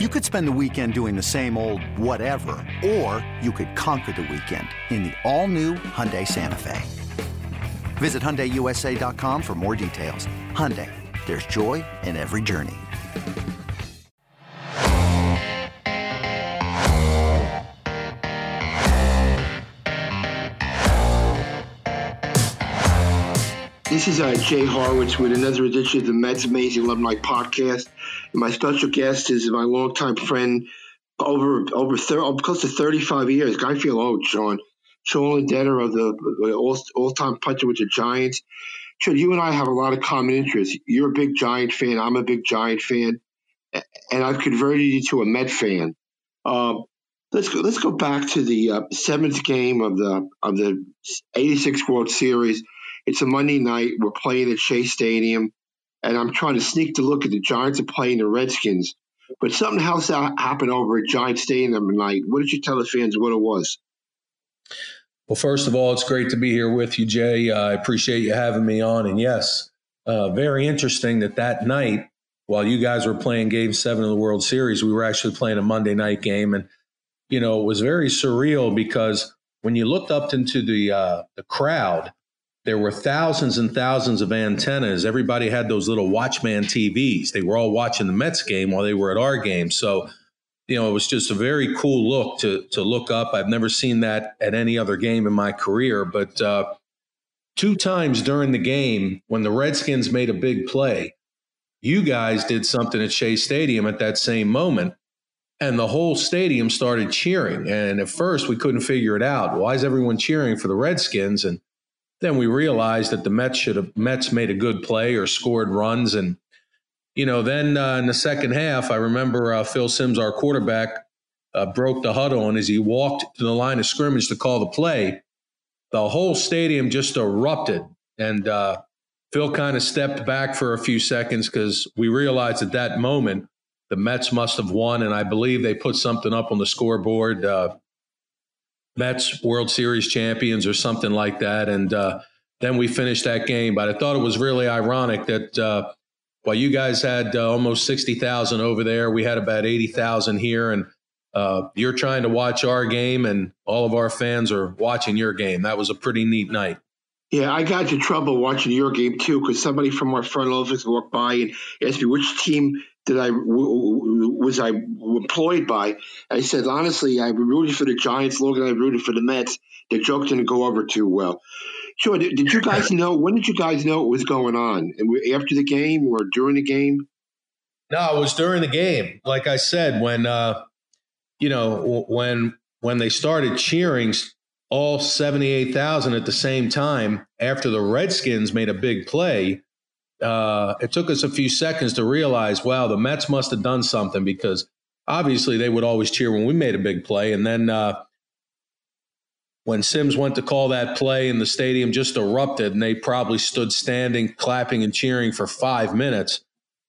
You could spend the weekend doing the same old whatever, or you could conquer the weekend in the all-new Hyundai Santa Fe. Visit HyundaiUSA.com for more details. Hyundai, there's joy in every journey. This is uh, Jay Horwitz with another edition of the Mets Amazing Alumni Podcast. My special guest is my longtime friend, over over thir- close to 35 years. I feel old, Sean. Sean Landeta of the all, all-time punter with the Giants. Sean, you and I have a lot of common interests. You're a big Giant fan. I'm a big Giant fan. And I've converted you to a Met fan. Uh, let's go, let's go back to the uh, seventh game of the of the 86 World Series – it's a Monday night. We're playing at Shea Stadium, and I'm trying to sneak to look at the Giants are playing the Redskins. But something else happened over at Giant Stadium tonight. What did you tell the fans what it was? Well, first of all, it's great to be here with you, Jay. I appreciate you having me on. And yes, uh, very interesting that that night, while you guys were playing Game Seven of the World Series, we were actually playing a Monday night game, and you know it was very surreal because when you looked up into the uh, the crowd, there were thousands and thousands of antennas. Everybody had those little Watchman TVs. They were all watching the Mets game while they were at our game. So, you know, it was just a very cool look to to look up. I've never seen that at any other game in my career, but uh, two times during the game when the Redskins made a big play, you guys did something at Shea Stadium at that same moment. And the whole stadium started cheering. And at first, we couldn't figure it out. Why is everyone cheering for the Redskins? And then we realized that the Mets should have Mets made a good play or scored runs, and you know, then uh, in the second half, I remember uh, Phil Simms, our quarterback, uh, broke the huddle, and as he walked to the line of scrimmage to call the play, the whole stadium just erupted, and uh, Phil kind of stepped back for a few seconds because we realized at that moment the Mets must have won, and I believe they put something up on the scoreboard. Uh, Mets World Series champions or something like that. And uh, then we finished that game. But I thought it was really ironic that uh, while you guys had uh, almost 60,000 over there, we had about 80,000 here. And uh, you're trying to watch our game, and all of our fans are watching your game. That was a pretty neat night. Yeah, I got into trouble watching your game too because somebody from our front office walked by and asked me which team that I was I employed by. I said honestly, I rooted for the Giants longer than I rooted for the Mets. The joke didn't go over too well. Sure. Did, did you guys know? When did you guys know what was going on? After the game or during the game? No, it was during the game. Like I said, when uh, you know when when they started cheering all seventy eight thousand at the same time after the Redskins made a big play uh, it took us a few seconds to realize, wow, the Mets must have done something because obviously they would always cheer when we made a big play. And then uh, when Simms went to call that play and the stadium just erupted and they probably stood standing, clapping and cheering for five minutes,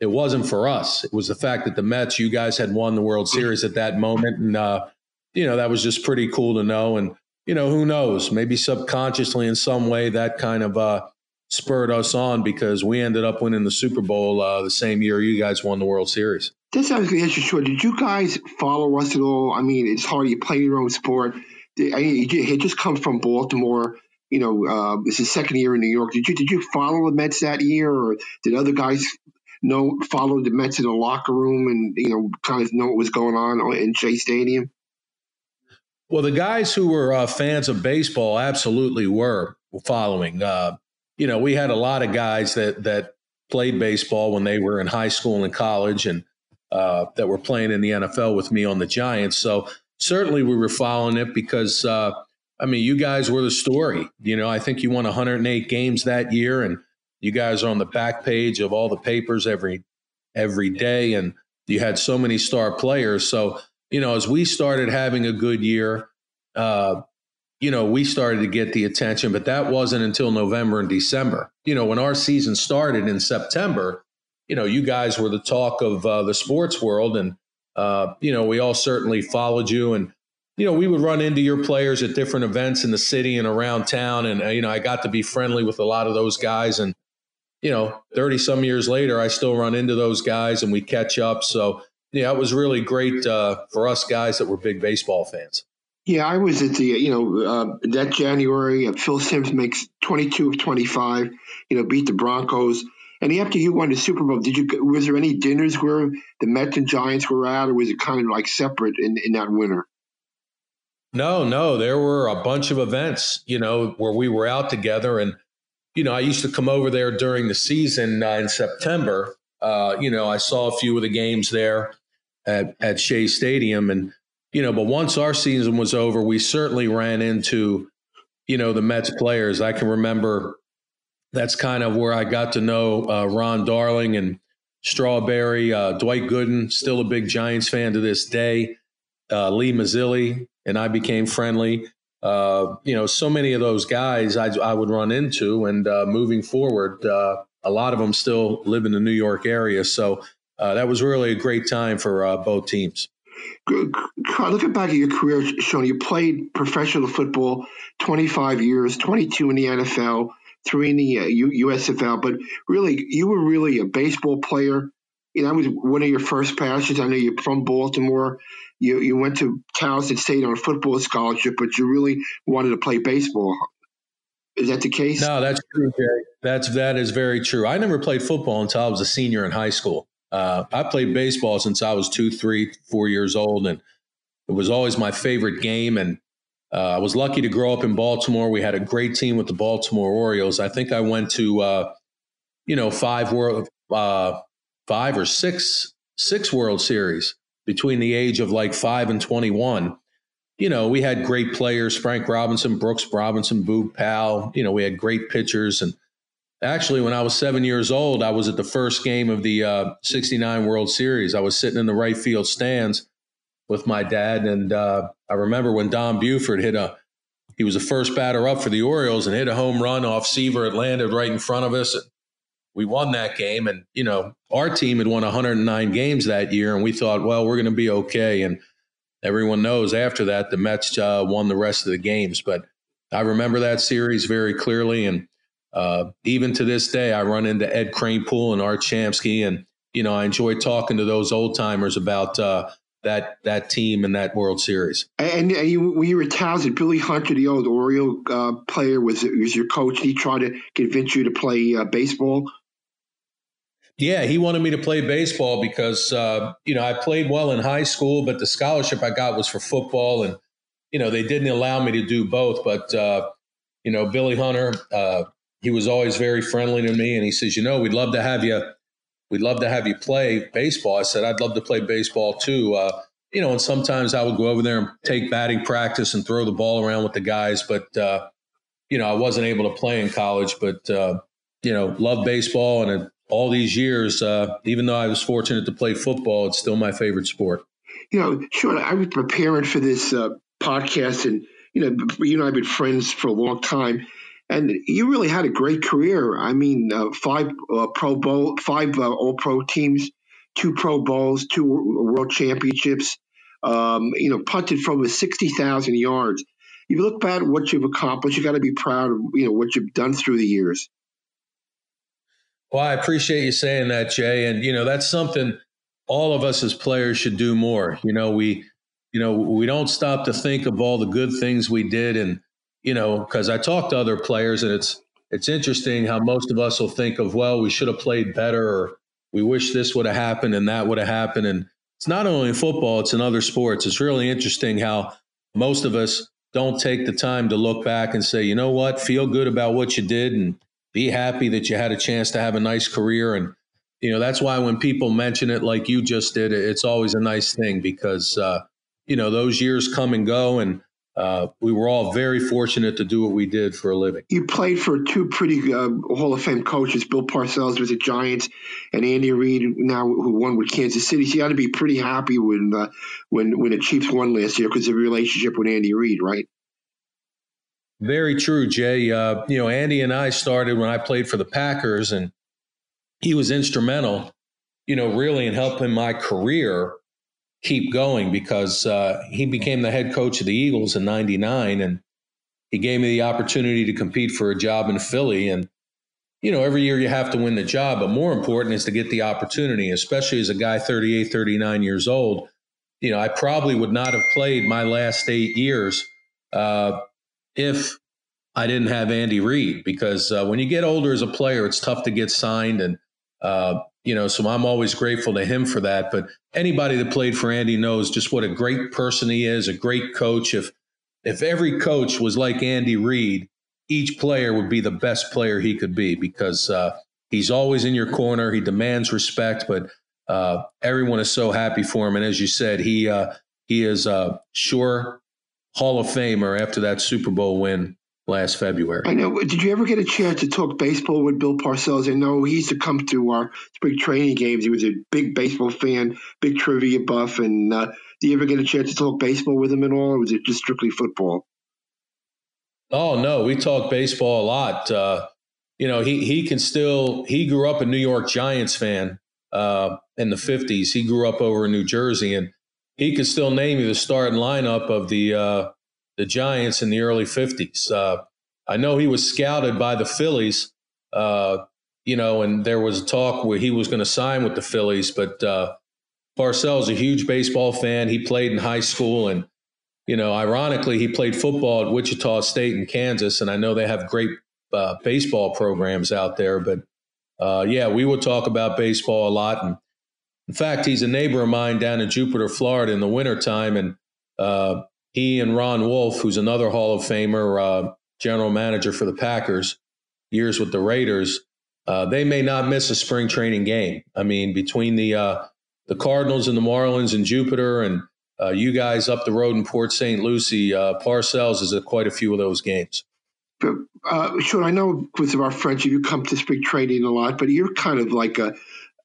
it wasn't for us. It was the fact that the Mets, you guys had won the World Series at that moment. And, uh, you know, that was just pretty cool to know. And, you know, who knows? Maybe subconsciously in some way that kind of, uh, spurred us on because we ended up winning the Super Bowl uh, the same year you guys won the World Series. This sounds good. Sure. Did you guys follow us at all? I mean, it's hard. You play your own sport. I mean, you just comes from Baltimore. You know, uh, it's his second year in New York. Did you did you follow the Mets that year, or did other guys know follow the Mets in the locker room and you know kind of know what was going on in Shea Stadium? Well, the guys who were uh, fans of baseball absolutely were following. Uh, you know, we had a lot of guys that that played baseball when they were in high school and college, and uh, that were playing in the NFL with me on the Giants. So certainly we were following it because uh, I mean, you guys were the story. You know, I think you won 108 games that year, and you guys are on the back page of all the papers every every day, and you had so many star players. So you know, as we started having a good year, uh, you know, we started to get the attention, but that wasn't until November and December. You know, when our season started in September, you know, you guys were the talk of uh, the sports world, and uh, you know, we all certainly followed you, and you know, we would run into your players at different events in the city and around town, and uh, you know, I got to be friendly with a lot of those guys, and you know, thirty some years later, I still run into those guys, and we catch up. So yeah, it was really great uh, for us guys that were big baseball fans. Yeah, I was at the you know uh, that January. Uh, Phil Simms makes 22 of 25. You know, beat the Broncos. And after you won the Super Bowl, did you was there any dinners where the Mets and Giants were at, or was it kind of like separate in, in that winter? No, no, there were a bunch of events, you know, where we were out together, and you know, I used to come over there during the season uh, in September. Uh, you know, I saw a few of the games there at at Shea Stadium, and you know, but once our season was over, we certainly ran into, you know, the Mets players. I can remember that's kind of where I got to know uh, Ron Darling and Strawberry, uh, Dwight Gooden, still a big Giants fan to this day. Uh, Lee Mazzilli and I became friendly. Uh, you know, so many of those guys I, I would run into, and uh, moving forward, uh, a lot of them still live in the New York area. So that was really a great time for both teams. Looking back at your career, Sean, you played professional football 25 years, 22 in the NFL three in the uh, USFL, but really, you were really a baseball player. You know, that was one of your first passions. I know you're from Baltimore. You you went to Towson State on a football scholarship, but you really wanted to play baseball. Is that the case? No, that's true, Jay. That's that is very true. I never played football until I was a senior in high school. Uh, I played baseball since I was two, three, four years old, and it was always my favorite game. And uh, I was lucky to grow up in Baltimore. We had a great team with the Baltimore Orioles. I think I went to, uh, you know, five world, uh, five or six, six World Series between the age of like five and twenty-one. You know, we had great players: Frank Robinson, Brooks Robinson, Boog Powell. You know, we had great pitchers. And actually, when I was seven years old, I was at the first game of the '69 uh, World Series. I was sitting in the right field stands with my dad. And uh, I remember when Don Buford hit a, he was the first batter up for the Orioles and hit a home run off Seaver. It landed right in front of us. We won that game. And, you know, our team had won 109 games that year. And we thought, well, we're going to be okay. And everyone knows after that, the Mets uh, won the rest of the games. But I remember that series very clearly. And uh, even to this day, I run into Ed Kranepool and Art Shamsky. And, you know, I enjoy talking to those old timers about, uh, that that team and that World Series. And, and you, when you were talented, Billy Hunter, the old Oriole uh, player, was was your coach. He tried to convince you to play uh, baseball. Yeah, he wanted me to play baseball because uh, you know I played well in high school, but the scholarship I got was for football, and you know they didn't allow me to do both. But uh, you know Billy Hunter, uh, he was always very friendly to me, and he says, you know, we'd love to have you we'd love to have you play baseball. I said, I'd love to play baseball too. Uh, you know, and sometimes I would go over there and take batting practice and throw the ball around with the guys. But, uh, you know, I wasn't able to play in college, but, uh, you know, love baseball. And all these years, uh, even though I was fortunate to play football, it's still my favorite sport. You know, Sean, I was preparing for this uh, podcast and, you know, you and I have been friends for a long time and you really had a great career. I mean, uh, five uh, Pro Bowl, five uh, All Pro teams, two Pro Bowls, two World Championships. Um, you know, punted for over sixty thousand yards. You look back at what you've accomplished. You got to be proud of you know what you've done through the years. Well, I appreciate you saying that, Jay. And you know, that's something all of us as players should do more. You know, we, you know, we don't stop to think of all the good things we did and you know, because I talk to other players and it's it's interesting how most of us will think of, well, we should have played better or we wish this would have happened and that would have happened. And it's not only in football, it's in other sports. It's really interesting how most of us don't take the time to look back and say, you know what, feel good about what you did and be happy that you had a chance to have a nice career. And, you know, that's why when people mention it like you just did, it's always a nice thing because, uh, you know, those years come and go. And, uh, we were all very fortunate to do what we did for a living. You played for two pretty uh, Hall of Fame coaches, Bill Parcells with the Giants, and Andy Reid, now who won with Kansas City. So you had to be pretty happy when uh, when when the Chiefs won last year because of the relationship with Andy Reid, right? Very true, Jay. Uh, you know, Andy and I started when I played for the Packers, and he was instrumental, you know, really in helping my career keep going because uh, he became the head coach of the Eagles in 99 and he gave me the opportunity to compete for a job in Philly. And, you know, every year you have to win the job, but more important is to get the opportunity, especially as a guy 38, 39 years old. You know, I probably would not have played my last eight years uh, if I didn't have Andy Reid, because uh, when you get older as a player, it's tough to get signed. And, uh, you know, so I'm always grateful to him for that. But anybody that played for Andy knows just what a great person he is, a great coach. If, if every coach was like Andy Reid, each player would be the best player he could be because uh, he's always in your corner. He demands respect, but uh, everyone is so happy for him. And as you said, he uh, he is a sure Hall of Famer after that Super Bowl win last February. I know. Did you ever get a chance to talk baseball with Bill Parcells? I know he used to come to our spring training games. He was a big baseball fan, big trivia buff. And uh, did you ever get a chance to talk baseball with him at all, or was it just strictly football? Oh no, we talk baseball a lot. Uh, you know, he he can still. He grew up a New York Giants fan uh, in the '50s. He grew up over in New Jersey, and he could still name you the starting lineup of the uh, the Giants in the early '50s. Uh, I know he was scouted by the Phillies. Uh, you know, and there was a talk where he was going to sign with the Phillies, but uh, Parcells a huge baseball fan. He played in high school and you know, ironically, he played football at Wichita State in Kansas, and I know they have great uh, baseball programs out there. But uh, yeah, we would talk about baseball a lot. And in fact, he's a neighbor of mine down in Jupiter, Florida, in the wintertime. And uh, he and Ron Wolf, who's another Hall of Famer, uh, general manager for the Packers, years with the Raiders, uh, they may not miss a spring training game. I mean, between the uh, the Cardinals and the Marlins and Jupiter and uh, you guys up the road in Port St. Lucie, uh, Parcells is at quite a few of those games. But, uh, sure, I know with our friendship, you come to spring training a lot, but you're kind of like a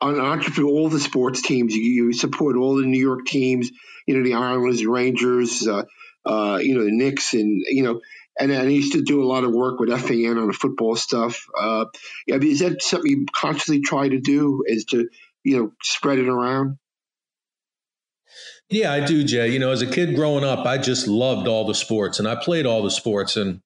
an entrepreneur. All the sports teams, you, you, support all the New York teams. You know, the Islanders, Rangers, uh, uh, you know, the Knicks, and you know, and, and I used to do a lot of work with FAN on the football stuff. Uh, I mean, is that something you constantly try to do? Is to you know spread it around? Yeah, I do, Jay. You know, as a kid growing up, I just loved all the sports and I played all the sports. And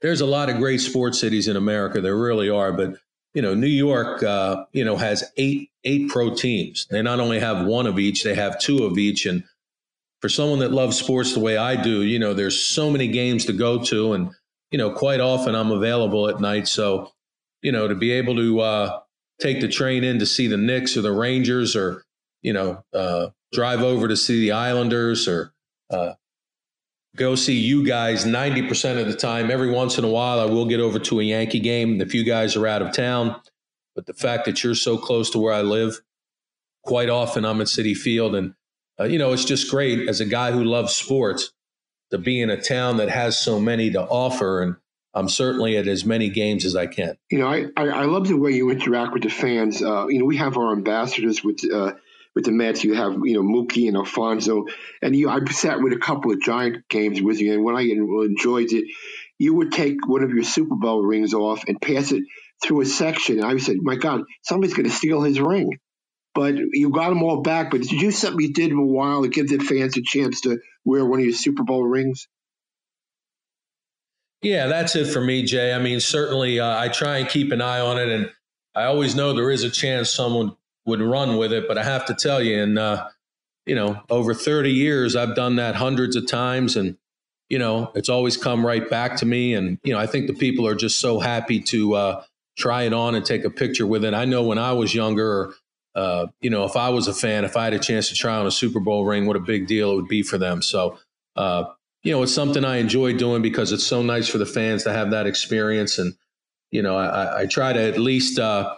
there's a lot of great sports cities in America. There really are. But, you know, New York, uh, you know, has eight, eight pro teams. They not only have one of each, they have two of each. And for someone that loves sports the way I do, you know, there's so many games to go to. And, you know, quite often I'm available at night. So, you know, to be able to uh, take the train in to see the Knicks or the Rangers or, you know, uh, drive over to see the Islanders or uh, go see you guys 90% of the time. Every once in a while, I will get over to a Yankee game if you guys are out of town. But the fact that you're so close to where I live, quite often I'm at Citi Field. And, uh, you know, it's just great as a guy who loves sports to be in a town that has so many to offer. And I'm certainly at as many games as I can. You know, I, I, I love the way you interact with the fans. Uh, you know, we have our ambassadors with uh, with the Mets. You have you know Mookie and Alfonzo, and you. I sat with a couple of Giant games with you, and when I enjoyed it, you would take one of your Super Bowl rings off and pass it through a section. And I said, "My God, somebody's going to steal his ring." But you got them all back. But did you do something you did in a while to give the fans a chance to wear one of your Super Bowl rings? Yeah, that's it for me, Jay. I mean, certainly uh, I try and keep an eye on it, and I always know there is a chance someone would run with it. But I have to tell you, in uh, you know, over 30 years, I've done that hundreds of times, and you know, it's always come right back to me. And you know, I think the people are just so happy to uh, try it on and take a picture with it. I know when I was younger, uh, you know, if I was a fan, if I had a chance to try on a Super Bowl ring, what a big deal it would be for them. So. Uh, you know, it's something I enjoy doing because it's so nice for the fans to have that experience. And, you know, I, I try to at least, uh,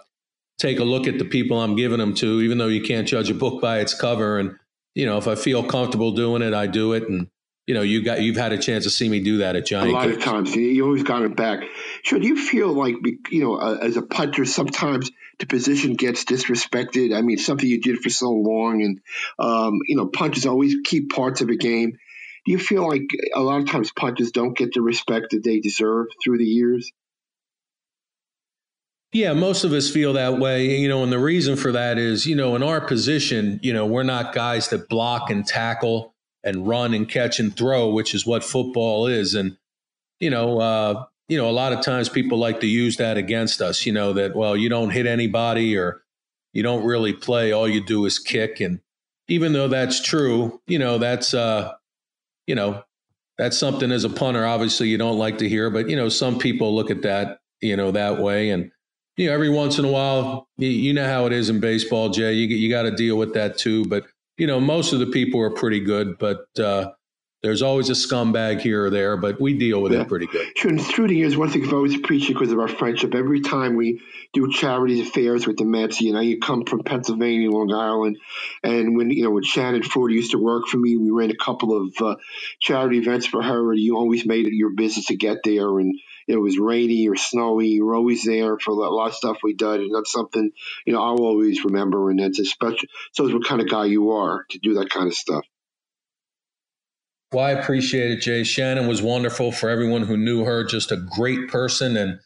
take a look at the people I'm giving them to, even though you can't judge a book by its cover. And, you know, if I feel comfortable doing it, I do it. And, you know, you got you've had a chance to see me do that at Johnny. A lot of times, you always got it back. Sure, do you feel like you know, uh, as a punter, sometimes the position gets disrespected? I mean, something you did for so long, and um, you know, punters always keep parts of a game. Do you feel like a lot of times punters don't get the respect that they deserve through the years? Yeah, most of us feel that way, you know, and the reason for that is, you know, in our position, you know, we're not guys that block and tackle and run and catch and throw, which is what football is. And, you know, uh, you know, a lot of times people like to use that against us, you know, that, well, you don't hit anybody or you don't really play. All you do is kick. And even though that's true, you know, that's, uh, you know, that's something as a punter, obviously you don't like to hear, but, you know, some people look at that, you know, that way. And, you know, every once in a while, you, you know how it is in baseball, Jay, you, you got to deal with that too. But, you know, most of the people are pretty good, but, uh, there's always a scumbag here or there, but we deal with yeah. it pretty good. Sure. And the years, one thing I've always appreciated because of our friendship, every time we do charity affairs with the Mets, you know, you come from Pennsylvania, Long Island, and when, you know, when Shannon Forde used to work for me, we ran a couple of uh, charity events for her, and you always made it your business to get there. And it was rainy or snowy, you were always there for a lot of stuff we did. And that's something, you know, I'll always remember. And that's a special, it's what kind of guy you are to do that kind of stuff. Well, I appreciate it, Jay. Shannon was wonderful for everyone who knew her, just a great person. And,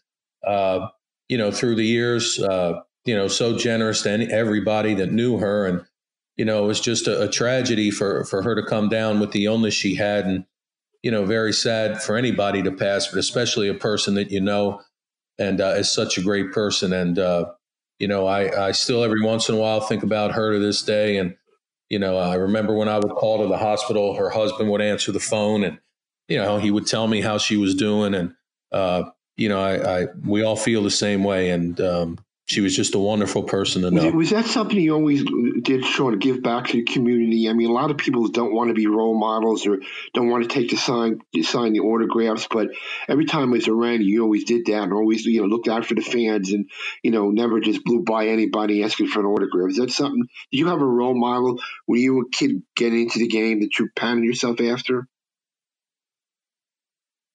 uh, you know, through the years, uh, you know, so generous to any, everybody that knew her. And, you know, it was just a, a, tragedy for, for her to come down with the illness she had. And, you know, very sad for anybody to pass, but especially a person that you know and uh, is such a great person. And, uh, you know, I, I still every once in a while think about her to this day. And, you know, I remember when I would call to the hospital, her husband would answer the phone and, you know, he would tell me how she was doing. And, uh, you know, I, I, we all feel the same way. And, um, she was just a wonderful person to know. Was, that something you always did, Sean, to give back to the community? I mean, a lot of people don't want to be role models or don't want to take the sign, sign the autographs, but every time it was around, you always did that and always, you know, looked out for the fans and, you know, never just blew by anybody asking for an autograph. Is that something? Did you have a role model when you were a kid getting into the game that you patterned yourself after?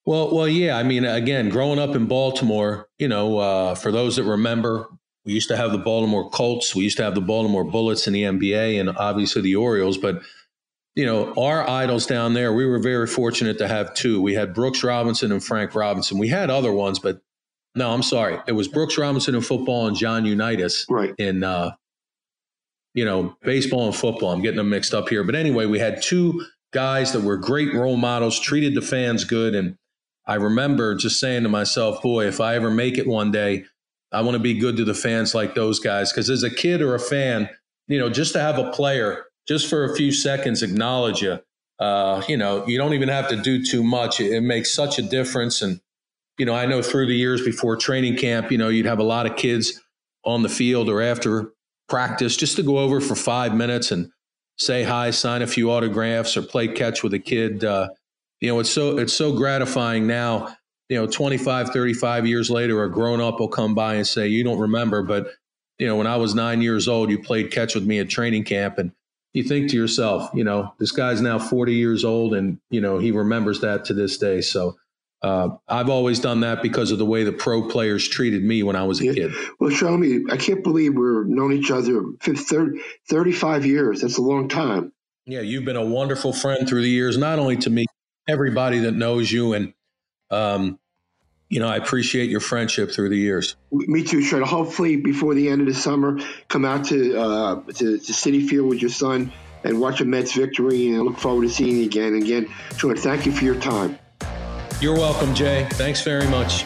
Well, well, yeah. I mean, again, growing up in Baltimore, you know, uh, for those that remember, we used to have the Baltimore Colts. We used to have the Baltimore Bullets in the NBA and obviously the Orioles. But, you know, our idols down there, we were very fortunate to have two. We had Brooks Robinson and Frank Robinson. We had other ones, but no, I'm sorry. It was Brooks Robinson in football and John Unitas right. in, uh, you know, baseball and football. I'm getting them mixed up here. But anyway, we had two guys that were great role models, treated the fans good. And I remember just saying to myself, boy, if I ever make it one day, I want to be good to the fans like those guys. Because as a kid or a fan, you know, just to have a player just for a few seconds acknowledge you, uh, you know, you don't even have to do too much. It, it makes such a difference. And, you know, I know through the years before training camp, you know, you'd have a lot of kids on the field or after practice just to go over for five minutes and say hi, sign a few autographs, or play catch with a kid. Uh, you know, it's so it's so gratifying now you know 25 35 years later a grown up will come by and say you don't remember but you know when i was nine years old you played catch with me at training camp and you think to yourself you know this guy's now 40 years old and you know he remembers that to this day so uh, I've always done that because of the way the pro players treated me when I was a yeah. kid. Well, show me. I can't believe we're known each other 30, 35 years. That's a long time. Yeah, you've been a wonderful friend through the years, not only to me, everybody that knows you. And um, you know, I appreciate your friendship through the years. Me too, Sean. Hopefully, before the end of the summer, come out to uh, to, to Citi Field with your son and watch a Mets victory. And I look forward to seeing you again. And again, Sean, thank you for your time. You're welcome, Jay. Thanks very much.